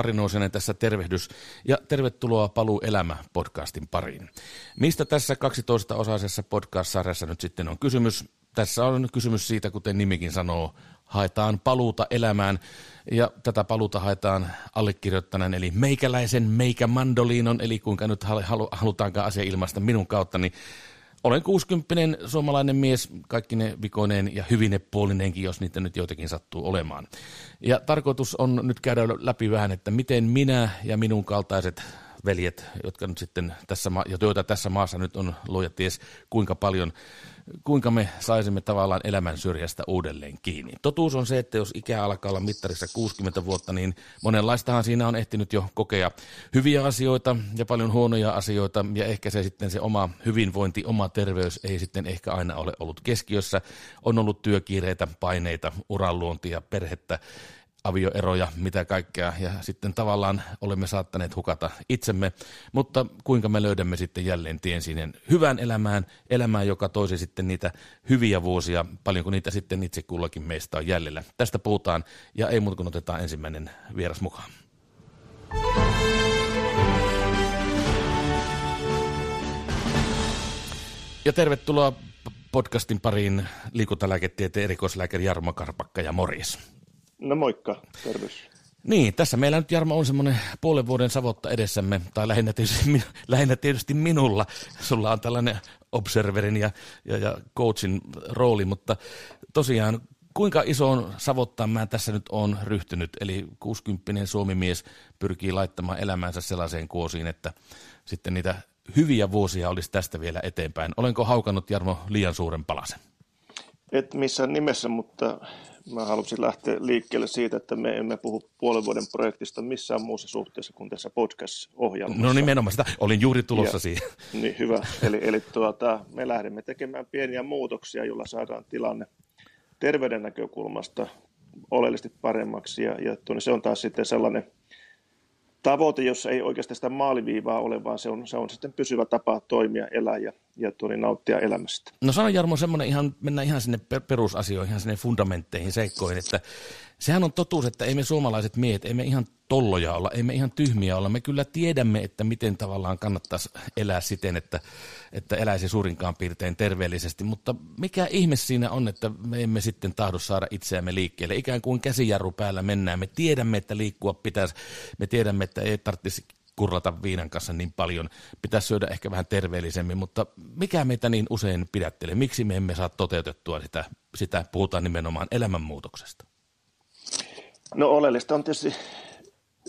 Harri Nousianen tässä tervehdys ja tervetuloa Paluu elämä podcastin pariin. Mistä tässä 12-osaisessa podcast-sarjassa nyt sitten on kysymys? Tässä on kysymys siitä, kuten nimikin sanoo, haetaan paluuta elämään ja tätä paluuta haetaan allekirjoittaneen eli meikäläisen meikä mandoliinon, eli kuinka nyt halutaankaan asia ilmaista minun kautta, niin olen 60 suomalainen mies, kaikki ne vikoineen ja hyvine puolineenkin, jos niitä nyt joitakin sattuu olemaan. Ja tarkoitus on nyt käydä läpi vähän, että miten minä ja minun kaltaiset veljet, jotka nyt sitten tässä, joita tässä maassa nyt on luoja ties kuinka paljon, kuinka me saisimme tavallaan elämän syrjästä uudelleen kiinni. Totuus on se, että jos ikä alkaa olla mittarissa 60 vuotta, niin monenlaistahan siinä on ehtinyt jo kokea hyviä asioita ja paljon huonoja asioita, ja ehkä se sitten se oma hyvinvointi, oma terveys ei sitten ehkä aina ole ollut keskiössä. On ollut työkiireitä, paineita, uranluontia, perhettä, avioeroja, mitä kaikkea, ja sitten tavallaan olemme saattaneet hukata itsemme, mutta kuinka me löydämme sitten jälleen tien siihen hyvään elämään, elämään, joka toisi sitten niitä hyviä vuosia, paljonko niitä sitten itse kullakin meistä on jäljellä. Tästä puhutaan, ja ei muuta kuin otetaan ensimmäinen vieras mukaan. Ja tervetuloa podcastin pariin liikuntalääketieteen erikoislääkäri Jarmo Karpakka ja Morjes. No moikka, terveys. Niin, tässä meillä nyt Jarmo on semmoinen puolen vuoden savotta edessämme, tai lähinnä tietysti, lähinnä tietysti minulla. Sulla on tällainen observerin ja, ja, ja coachin rooli, mutta tosiaan kuinka isoon savottaan mä tässä nyt on ryhtynyt? Eli 60 suomimies pyrkii laittamaan elämänsä sellaiseen kuosiin, että sitten niitä hyviä vuosia olisi tästä vielä eteenpäin. Olenko haukannut Jarmo liian suuren palasen? Et missään nimessä, mutta mä halusin lähteä liikkeelle siitä, että me emme puhu puolen vuoden projektista missään muussa suhteessa kuin tässä podcast-ohjelmassa. No nimenomaan sitä, olin juuri tulossa ja, siihen. Niin hyvä, eli, eli tuota, me lähdemme tekemään pieniä muutoksia, joilla saadaan tilanne terveyden näkökulmasta oleellisesti paremmaksi ja, ja tuonne, se on taas sitten sellainen tavoite, jossa ei oikeastaan sitä maaliviivaa ole, vaan se on, se on sitten pysyvä tapa toimia, elää ja, ja tuoni, nauttia elämästä. No sano Jarmo semmoinen ihan, mennään ihan sinne perusasioihin, ihan sinne fundamentteihin, seikkoihin, että sehän on totuus, että ei me suomalaiset miehet, ei me ihan tolloja olla, ei me ihan tyhmiä olla. Me kyllä tiedämme, että miten tavallaan kannattaisi elää siten, että, että eläisi suurinkaan piirtein terveellisesti, mutta mikä ihme siinä on, että me emme sitten tahdo saada itseämme liikkeelle. Ikään kuin käsijarru päällä mennään. Me tiedämme, että liikkua pitäisi, me tiedämme, että ei tarvitsisi kurlata viinan kanssa niin paljon. Pitäisi syödä ehkä vähän terveellisemmin, mutta mikä meitä niin usein pidättelee? Miksi me emme saa toteutettua sitä, sitä puhutaan nimenomaan elämänmuutoksesta? No oleellista on tietysti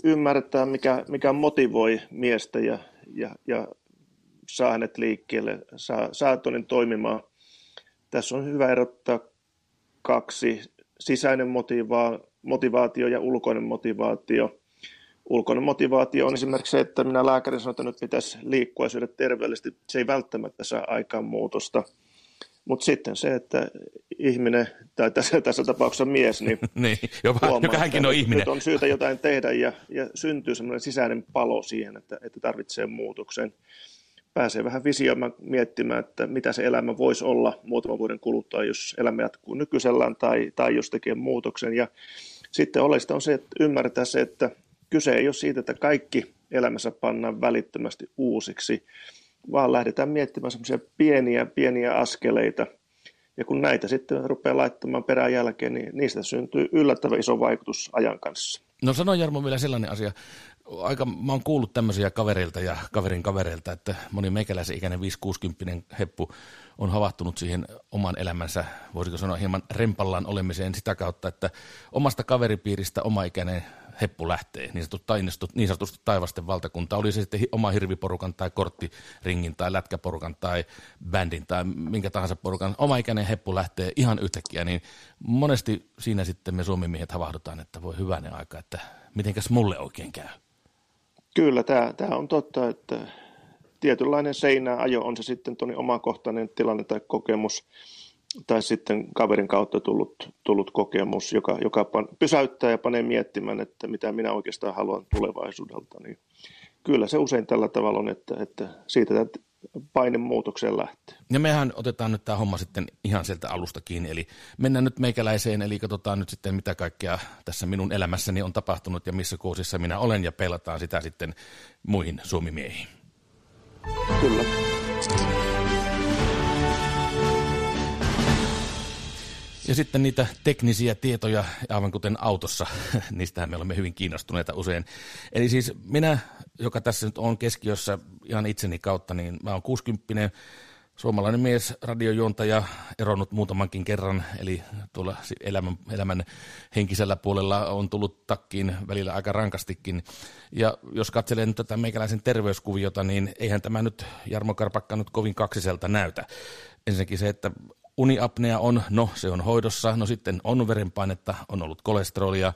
ymmärtää, mikä, mikä motivoi miestä ja, ja, ja saa hänet liikkeelle, saa, saa toinen toimimaan. Tässä on hyvä erottaa kaksi, sisäinen motiva, motivaatio ja ulkoinen motivaatio. Ulkoinen motivaatio on esimerkiksi se, että minä lääkärin sanon, että nyt pitäisi liikkua ja syödä terveellisesti. Se ei välttämättä saa aikaan muutosta. Mutta sitten se, että ihminen, tai tässä, tässä tapauksessa mies, niin, niin joka, huomaa, joka hänkin on ihminen. Nyt on syytä jotain tehdä ja, ja syntyy semmoinen sisäinen palo siihen, että, että tarvitsee muutoksen. Pääsee vähän visioimaan miettimään, että mitä se elämä voisi olla muutaman vuoden kuluttua, jos elämä jatkuu nykyisellään tai, tai jos tekee muutoksen. Ja sitten oleellista on se, että ymmärtää se, että kyse ei ole siitä, että kaikki elämässä pannaan välittömästi uusiksi, vaan lähdetään miettimään semmoisia pieniä, pieniä askeleita. Ja kun näitä sitten rupeaa laittamaan perään jälkeen, niin niistä syntyy yllättävän iso vaikutus ajan kanssa. No sano Jarmo vielä sellainen asia. Aika, mä oon kuullut tämmöisiä kavereilta ja kaverin kavereilta, että moni meikäläisen ikäinen 5-60 heppu on havahtunut siihen oman elämänsä, voisiko sanoa hieman rempallaan olemiseen sitä kautta, että omasta kaveripiiristä oma ikäinen heppu lähtee, niin sanotusti, niin sanotusti taivasten valtakunta, oli se sitten oma hirviporukan tai korttiringin tai lätkäporukan tai bändin tai minkä tahansa porukan, oma ikäinen heppu lähtee ihan yhtäkkiä, niin monesti siinä sitten me suomimiehet havahdutaan, että voi hyvänen aika, että mitenkäs mulle oikein käy. Kyllä, tämä, tämä on totta, että tietynlainen seinääajo on se sitten tuonne omakohtainen tilanne tai kokemus, tai sitten kaverin kautta tullut, tullut kokemus, joka, joka pan, pysäyttää ja panee miettimään, että mitä minä oikeastaan haluan tulevaisuudelta, niin kyllä se usein tällä tavalla on, että, että siitä painemuutokseen lähtee. Ja mehän otetaan nyt tämä homma sitten ihan sieltä alusta kiinni, eli mennään nyt meikäläiseen, eli katsotaan nyt sitten mitä kaikkea tässä minun elämässäni on tapahtunut ja missä kuusissa minä olen, ja pelataan sitä sitten muihin suomimiehiin. Kyllä. Ja sitten niitä teknisiä tietoja, aivan kuten autossa, niistähän me olemme hyvin kiinnostuneita usein. Eli siis minä, joka tässä nyt on keskiössä ihan itseni kautta, niin mä oon 60 suomalainen mies, radiojuontaja, eronnut muutamankin kerran, eli tuolla elämän, elämän henkisellä puolella on tullut takkiin välillä aika rankastikin. Ja jos katselen tätä meikäläisen terveyskuviota, niin eihän tämä nyt Jarmo Karpakka nyt kovin kaksiselta näytä. Ensinnäkin se, että uniapnea on, no se on hoidossa, no sitten on verenpainetta, on ollut kolesterolia,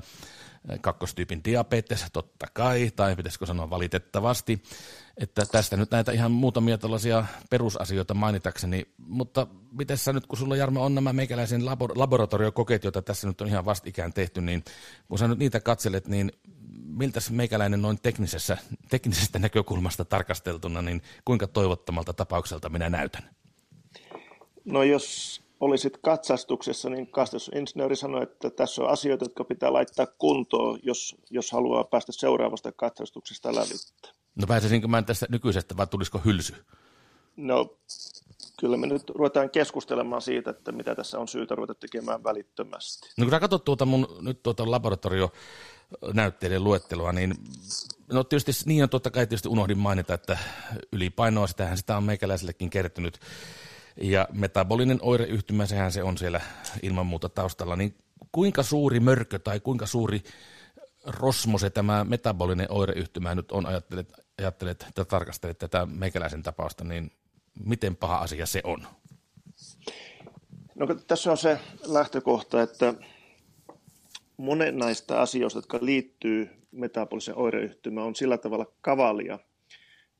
kakkostyypin diabetes, totta kai, tai pitäisikö sanoa valitettavasti, että tästä nyt näitä ihan muutamia tällaisia perusasioita mainitakseni, mutta miten sä nyt, kun sulla Jarmo on nämä meikäläisen labor- laboratoriokokeet, joita tässä nyt on ihan vastikään tehty, niin kun sä nyt niitä katselet, niin miltä se meikäläinen noin teknisessä, teknisestä näkökulmasta tarkasteltuna, niin kuinka toivottomalta tapaukselta minä näytän? No jos olisit katsastuksessa, niin katsastusinsinööri sanoi, että tässä on asioita, jotka pitää laittaa kuntoon, jos, jos haluaa päästä seuraavasta katsastuksesta läpi. No pääsisinkö mä tästä nykyisestä vai tulisiko hylsy? No kyllä me nyt ruvetaan keskustelemaan siitä, että mitä tässä on syytä ruveta tekemään välittömästi. No kun sä katsot tuota mun nyt tuota laboratorio näytteiden luettelua, niin no tietysti niin on totta kai tietysti unohdin mainita, että ylipainoa, sitähän sitä on meikäläisellekin kertynyt ja metabolinen oireyhtymä, sehän se on siellä ilman muuta taustalla, niin kuinka suuri mörkö tai kuinka suuri rosmo se tämä metabolinen oireyhtymä nyt on, ajattelet, ajattelet että tarkastelet tätä meikäläisen tapausta, niin miten paha asia se on? No tässä on se lähtökohta, että monet näistä asioista, jotka liittyy metabolisen oireyhtymään, on sillä tavalla kavalia,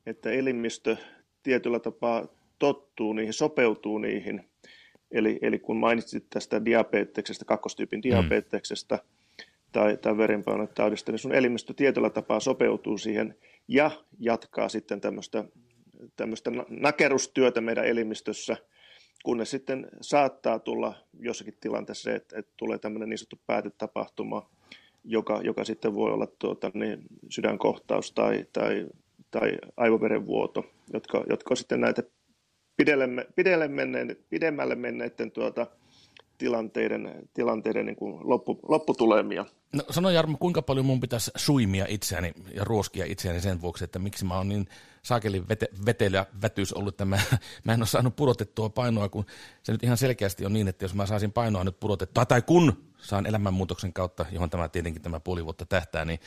että elimistö tietyllä tapaa tottuu niihin, sopeutuu niihin. Eli, eli kun mainitsit tästä diabeteksestä, kakkostyypin mm. diabeteksestä mm. tai, tai verenpainotaudista, niin sun elimistö tietyllä tapaa sopeutuu siihen ja jatkaa sitten tämmöistä, tämmöistä nakerustyötä meidän elimistössä, kunnes sitten saattaa tulla jossakin tilanteessa se, että, että tulee tämmöinen niin sanottu päätetapahtuma, joka, joka sitten voi olla tuota, niin, sydänkohtaus tai, tai, tai aivoverenvuoto, jotka, jotka on sitten näitä pidelle, menneiden, pidemmälle menneiden tuota, tilanteiden, tilanteiden niin kuin loppu, lopputulemia. No, sano Jarmo, kuinka paljon mun pitäisi suimia itseäni ja ruoskia itseäni sen vuoksi, että miksi mä oon niin saakelin vete, vetelä ollut, että mä, mä en ole saanut pudotettua painoa, kun se nyt ihan selkeästi on niin, että jos mä saisin painoa nyt pudotettua, tai kun saan elämänmuutoksen kautta, johon tämä tietenkin tämä puoli vuotta tähtää, niin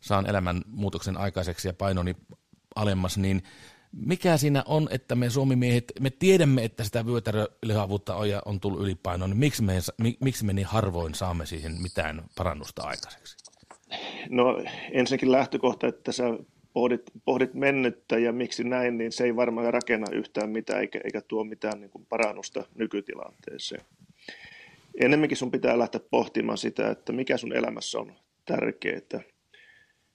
saan elämänmuutoksen aikaiseksi ja painoni alemmas, niin mikä siinä on, että me suomimiehet, me tiedämme, että sitä vyötärölihavuutta on ja on tullut ylipainoa, niin miksi me, miksi me niin harvoin saamme siihen mitään parannusta aikaiseksi? No ensinnäkin lähtökohta, että sä pohdit, pohdit mennyttä ja miksi näin, niin se ei varmaan rakenna yhtään mitään eikä, eikä tuo mitään niin kuin parannusta nykytilanteeseen. Enemmänkin sun pitää lähteä pohtimaan sitä, että mikä sun elämässä on tärkeää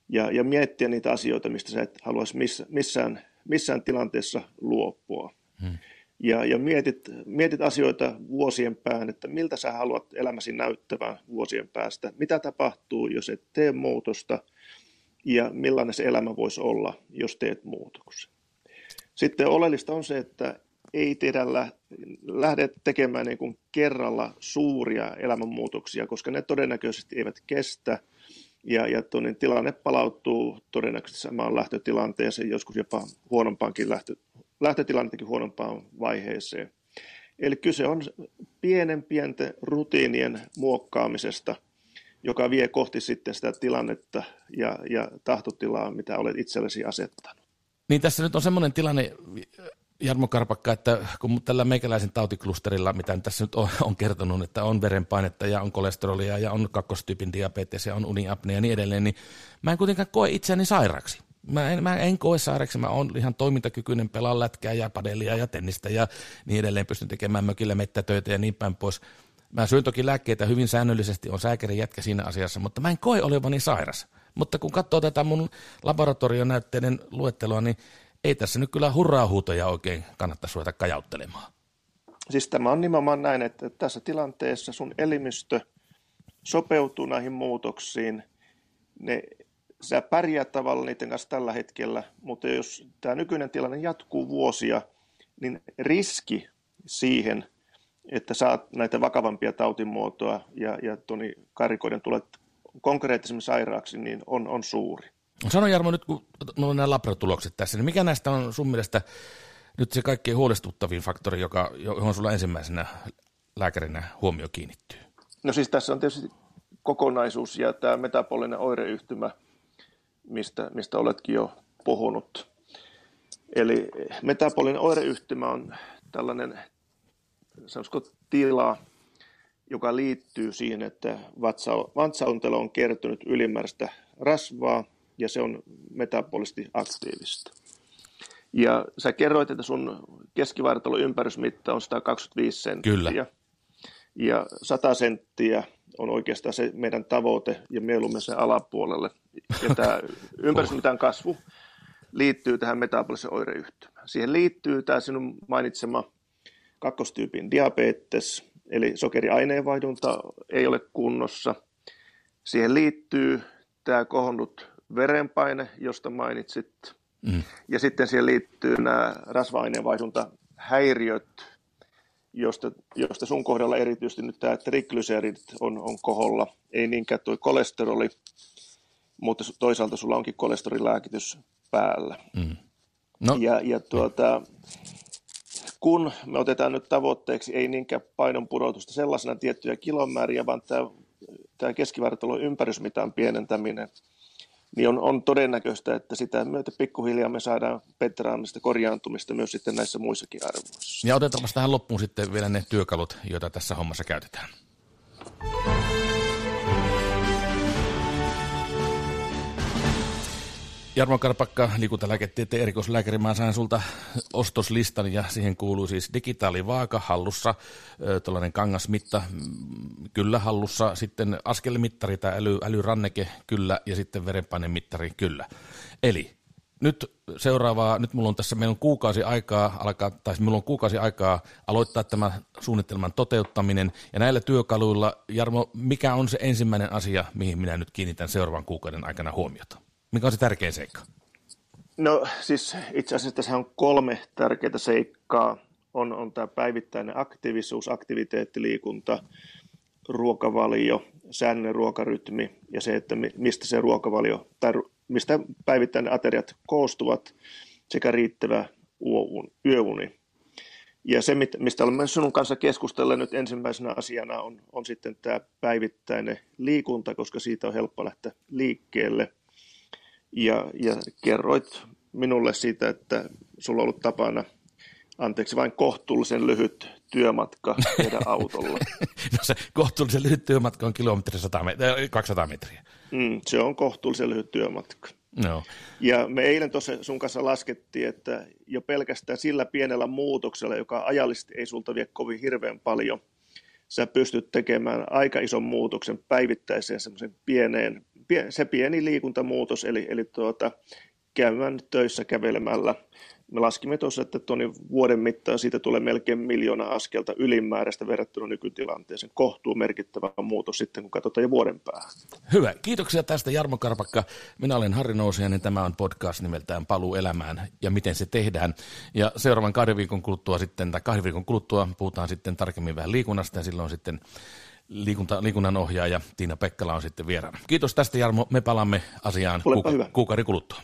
ja, ja miettiä niitä asioita, mistä sä et haluaisi miss, missään missään tilanteessa luopua. Hmm. Ja, ja mietit, mietit asioita vuosien päähän, että miltä sä haluat elämäsi näyttävän vuosien päästä, mitä tapahtuu, jos et tee muutosta, ja millainen se elämä voisi olla, jos teet muutoksen. Sitten oleellista on se, että ei tehdä lähde tekemään niin kuin kerralla suuria elämänmuutoksia, koska ne todennäköisesti eivät kestä – ja, ja niin tilanne palautuu todennäköisesti samaan lähtötilanteeseen, joskus jopa huonompaankin lähtö, lähtötilannettakin huonompaan vaiheeseen. Eli kyse on pienen pienten rutiinien muokkaamisesta, joka vie kohti sitten sitä tilannetta ja, ja tahtotilaa, mitä olet itsellesi asettanut. Niin tässä nyt on semmoinen tilanne, Jarmo Karpakka, että kun tällä meikäläisen tautiklusterilla, mitä tässä nyt on, on kertonut, että on verenpainetta ja on kolesterolia ja on kakkostyypin diabetes ja on uniapnea ja niin edelleen, niin mä en kuitenkaan koe itseäni sairaaksi. Mä en, mä en koe sairaaksi, mä oon ihan toimintakykyinen, pelaan lätkää ja padelia ja tennistä ja niin edelleen, pystyn tekemään mökillä mettätöitä ja niin päin pois. Mä syön toki lääkkeitä hyvin säännöllisesti, on sääkärin jätkä siinä asiassa, mutta mä en koe olevani sairas. Mutta kun katsoo tätä mun laboratorionäytteiden luetteloa, niin ei tässä nyt kyllä hurraa huutoja oikein kannattaisi ruveta kajauttelemaan. Siis tämä on nimenomaan näin, että tässä tilanteessa sun elimistö sopeutuu näihin muutoksiin. Ne, sä pärjäät tavallaan niiden kanssa tällä hetkellä, mutta jos tämä nykyinen tilanne jatkuu vuosia, niin riski siihen, että saat näitä vakavampia tautimuotoa ja, ja toni karikoiden tulet konkreettisemmin sairaaksi, niin on, on suuri. Sano Jarmo nyt, kun meillä on nämä labratulokset tässä, niin mikä näistä on sun mielestä nyt se kaikkein huolestuttavin faktori, joka, johon sulla ensimmäisenä lääkärinä huomio kiinnittyy? No siis tässä on tietysti kokonaisuus ja tämä metabolinen oireyhtymä, mistä, mistä oletkin jo puhunut. Eli metabolinen oireyhtymä on tällainen sanoisiko, tila, joka liittyy siihen, että vatsauntelo on kertynyt ylimääräistä rasvaa ja se on metabolisesti aktiivista. Ja sä kerroit, että sun keskivartalon ympärysmitta on 125 senttiä. Kyllä. Ja 100 senttiä on oikeastaan se meidän tavoite ja mieluummin sen alapuolelle. Ja tämä ympärysmitan kasvu liittyy tähän metabolisen oireyhtymään. Siihen liittyy tämä sinun mainitsema kakkostyypin diabetes, eli sokeriaineenvaihdunta ei ole kunnossa. Siihen liittyy tämä kohonnut verenpaine, josta mainitsit, mm. ja sitten siihen liittyy nämä rasva-aineenvaihduntahäiriöt, josta, josta sun kohdalla erityisesti nyt tämä triglyceridit on, on koholla, ei niinkään tuo kolesteroli, mutta toisaalta sulla onkin kolesterilääkitys päällä. Mm. No. Ja, ja tuota, kun me otetaan nyt tavoitteeksi ei niinkään painon pudotusta sellaisena tiettyjä kilomääriä, vaan tämä, tämä keskivartalon ympärysmitan pienentäminen, niin on, on todennäköistä, että sitä myötä pikkuhiljaa me saadaan petraamista, korjaantumista myös sitten näissä muissakin arvoissa. Ja otetaanpa tähän loppuun sitten vielä ne työkalut, joita tässä hommassa käytetään. Jarmo Karpakka, liikuntalääketieteen erikoislääkäri, mä sain sulta ostoslistan ja siihen kuuluu siis digitaalivaaka hallussa, tällainen kangasmitta mm, kyllä hallussa, sitten askelmittari tai äly, älyranneke kyllä ja sitten verenpainemittari kyllä. Eli nyt seuraavaa, nyt mulla on tässä, meillä on kuukausi aikaa alkaa, tai siis mulla on kuukausi aikaa aloittaa tämä suunnitelman toteuttaminen, ja näillä työkaluilla, Jarmo, mikä on se ensimmäinen asia, mihin minä nyt kiinnitän seuraavan kuukauden aikana huomiota? Mikä on se tärkein seikka? No siis itse asiassa tässä on kolme tärkeää seikkaa. On, on tämä päivittäinen aktiivisuus, aktiviteetti, liikunta, ruokavalio, säännöllinen ruokarytmi ja se, että mistä se ruokavalio tai mistä päivittäinen ateriat koostuvat sekä riittävä yöuni. Ja se, mistä olemme sinun kanssa keskustella nyt ensimmäisenä asiana on, on sitten tämä päivittäinen liikunta, koska siitä on helppo lähteä liikkeelle – ja, ja kerroit minulle siitä, että sulla on ollut tapana, anteeksi, vain kohtuullisen lyhyt työmatka tehdä autolla. no se kohtuullisen lyhyt työmatka on kilometri 100 met- 200 metriä. Mm, se on kohtuullisen lyhyt työmatka. No. Ja me eilen tuossa sun kanssa laskettiin, että jo pelkästään sillä pienellä muutoksella, joka ajallisesti ei sulta vie kovin hirveän paljon, sä pystyt tekemään aika ison muutoksen päivittäiseen semmoisen pieneen se pieni liikuntamuutos, eli, eli tuota, käymään töissä kävelemällä. Me laskimme tuossa, että tuonne vuoden mittaan siitä tulee melkein miljoona askelta ylimääräistä verrattuna nykytilanteeseen. Kohtuu merkittävä muutos sitten, kun katsotaan jo vuoden päähän. Hyvä. Kiitoksia tästä Jarmo Karpakka. Minä olen Harri Nousiainen. Tämä on podcast nimeltään Paluu elämään ja miten se tehdään. Ja seuraavan kahden viikon kuluttua sitten, tai kahden viikon kuluttua puhutaan sitten tarkemmin vähän liikunnasta ja silloin sitten liikunta, liikunnan ohjaaja Tiina Pekkala on sitten vieraana. Kiitos tästä Jarmo, me palaamme asiaan kuuka- kuukauden kuluttua.